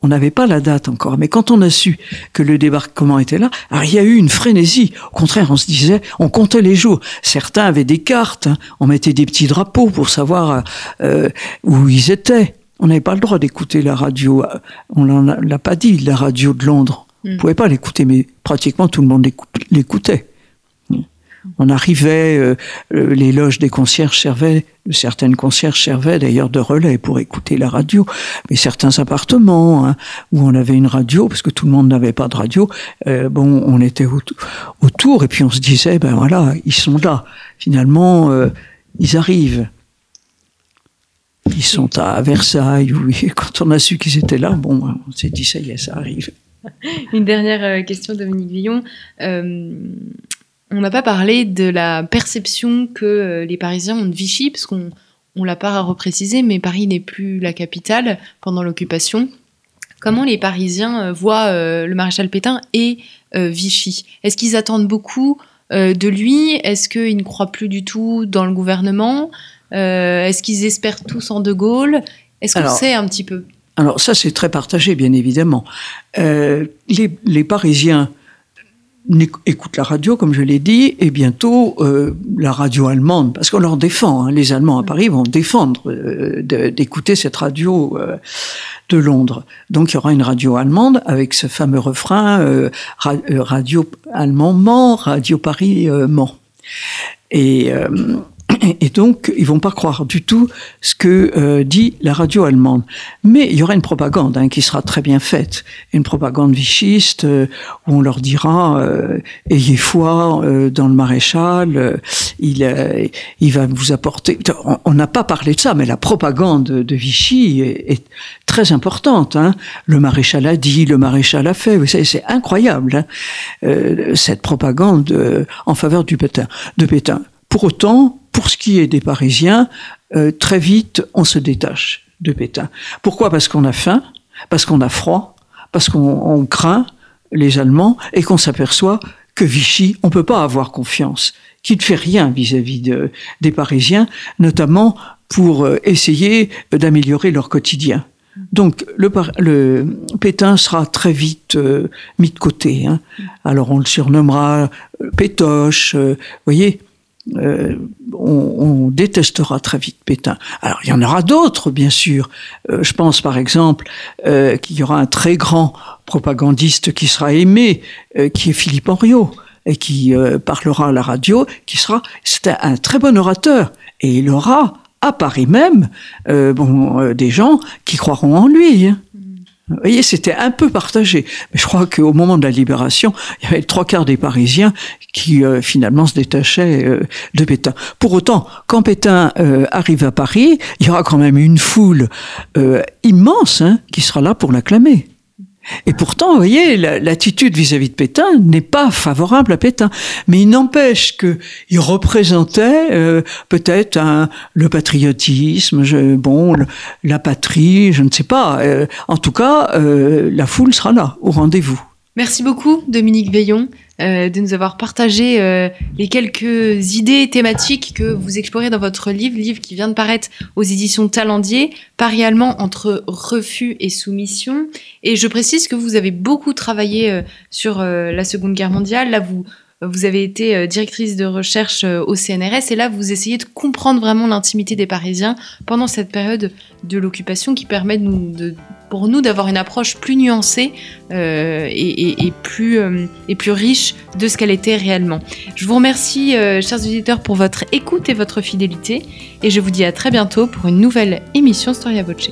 on n'avait pas la date encore, mais quand on a su que le débarquement était là, alors il y a eu une frénésie. Au contraire, on se disait, on comptait les jours. Certains avaient des cartes, hein. on mettait des petits drapeaux pour savoir euh, où ils étaient. On n'avait pas le droit d'écouter la radio. On l'a pas dit, la radio de Londres. On ne pouvait pas l'écouter, mais pratiquement tout le monde l'écoutait. On arrivait, euh, euh, les loges des concierges servaient, certaines concierges servaient d'ailleurs de relais pour écouter la radio, mais certains appartements hein, où on avait une radio, parce que tout le monde n'avait pas de radio, euh, bon, on était autour et puis on se disait, ben voilà, ils sont là. Finalement, ils arrivent. Ils sont à Versailles, oui. Quand on a su qu'ils étaient là, bon, on s'est dit, ça y est, ça arrive. Une dernière euh, question, Dominique Villon. Euh, on n'a pas parlé de la perception que euh, les Parisiens ont de Vichy, parce qu'on on l'a pas reprécisé, mais Paris n'est plus la capitale pendant l'occupation. Comment les Parisiens euh, voient euh, le maréchal Pétain et euh, Vichy? Est-ce qu'ils attendent beaucoup de lui? Est-ce qu'ils ne croient plus du tout dans le gouvernement? Est-ce qu'ils espèrent tous en De Gaulle? Est-ce qu'on sait un petit peu? Alors ça, c'est très partagé, bien évidemment. les, les Parisiens écoute la radio, comme je l'ai dit, et bientôt euh, la radio allemande, parce qu'on leur défend. Hein, les Allemands à Paris vont défendre euh, d'écouter cette radio euh, de Londres. Donc il y aura une radio allemande avec ce fameux refrain radio allemand ment, radio Paris ment. Et et donc, ils vont pas croire du tout ce que euh, dit la radio allemande. Mais il y aura une propagande hein, qui sera très bien faite, une propagande vichiste euh, où on leur dira euh, ayez foi dans le maréchal, il il va vous apporter. On n'a pas parlé de ça, mais la propagande de Vichy est, très importante. Hein. Le maréchal a dit, le maréchal a fait. Vous savez, c'est incroyable hein, cette propagande en faveur du Pétain, de Pétain. Pour autant, pour ce qui est des Parisiens, euh, très vite, on se détache de Pétain. Pourquoi? Parce qu'on a faim, parce qu'on a froid, parce qu'on craint les Allemands et qu'on s'aperçoit que Vichy, on peut pas avoir confiance, qu'il ne fait rien vis-à-vis de, des Parisiens, notamment pour euh, essayer d'améliorer leur quotidien. Donc le, le, Pétain sera très vite euh, mis de côté. Hein. Alors on le surnommera Pétoche, vous voyez. Euh, on, détestera très vite Pétain. Alors il y en aura d'autres, bien sûr. Euh, je pense par exemple euh, qu'il y aura un très grand propagandiste qui sera aimé, qui est Philippe Henriot, et qui parlera à la radio, qui sera, c'est un, très bon orateur, et il aura à Paris même, bon, des gens qui croiront en lui. Hein. Vous voyez, c'était un peu partagé. Mais je crois qu'au moment de la libération, il y avait trois quarts des Parisiens qui euh, finalement se détachaient euh, de Pétain. Pour autant, quand Pétain euh, arrive à Paris, il y aura quand même une foule immense hein, qui sera là pour l'acclamer. Et pourtant, vous voyez, l'attitude vis-à-vis de Pétain n'est pas favorable à Pétain. Mais il n'empêche qu'il représentait euh, peut-être le patriotisme, je, bon, la patrie, je ne sais pas. Euh, en tout cas, euh, la foule sera là, au rendez-vous. Merci beaucoup, Dominique Veillon. Euh, de nous avoir partagé euh, les quelques idées thématiques que vous explorez dans votre livre, livre qui vient de paraître aux éditions Talendier, Paris allemand entre refus et soumission. Et je précise que vous avez beaucoup travaillé euh, sur la Seconde Guerre mondiale. Là, vous vous avez été directrice de recherche au CNRS et là, vous essayez de comprendre vraiment l'intimité des Parisiens pendant cette période de l'occupation qui permet de nous, de, pour nous d'avoir une approche plus nuancée euh, et, plus, euh, et plus riche de ce qu'elle était réellement. Je vous remercie, euh, chers auditeurs, pour votre écoute et votre fidélité, et je vous dis à très bientôt pour une nouvelle émission Storia Voce.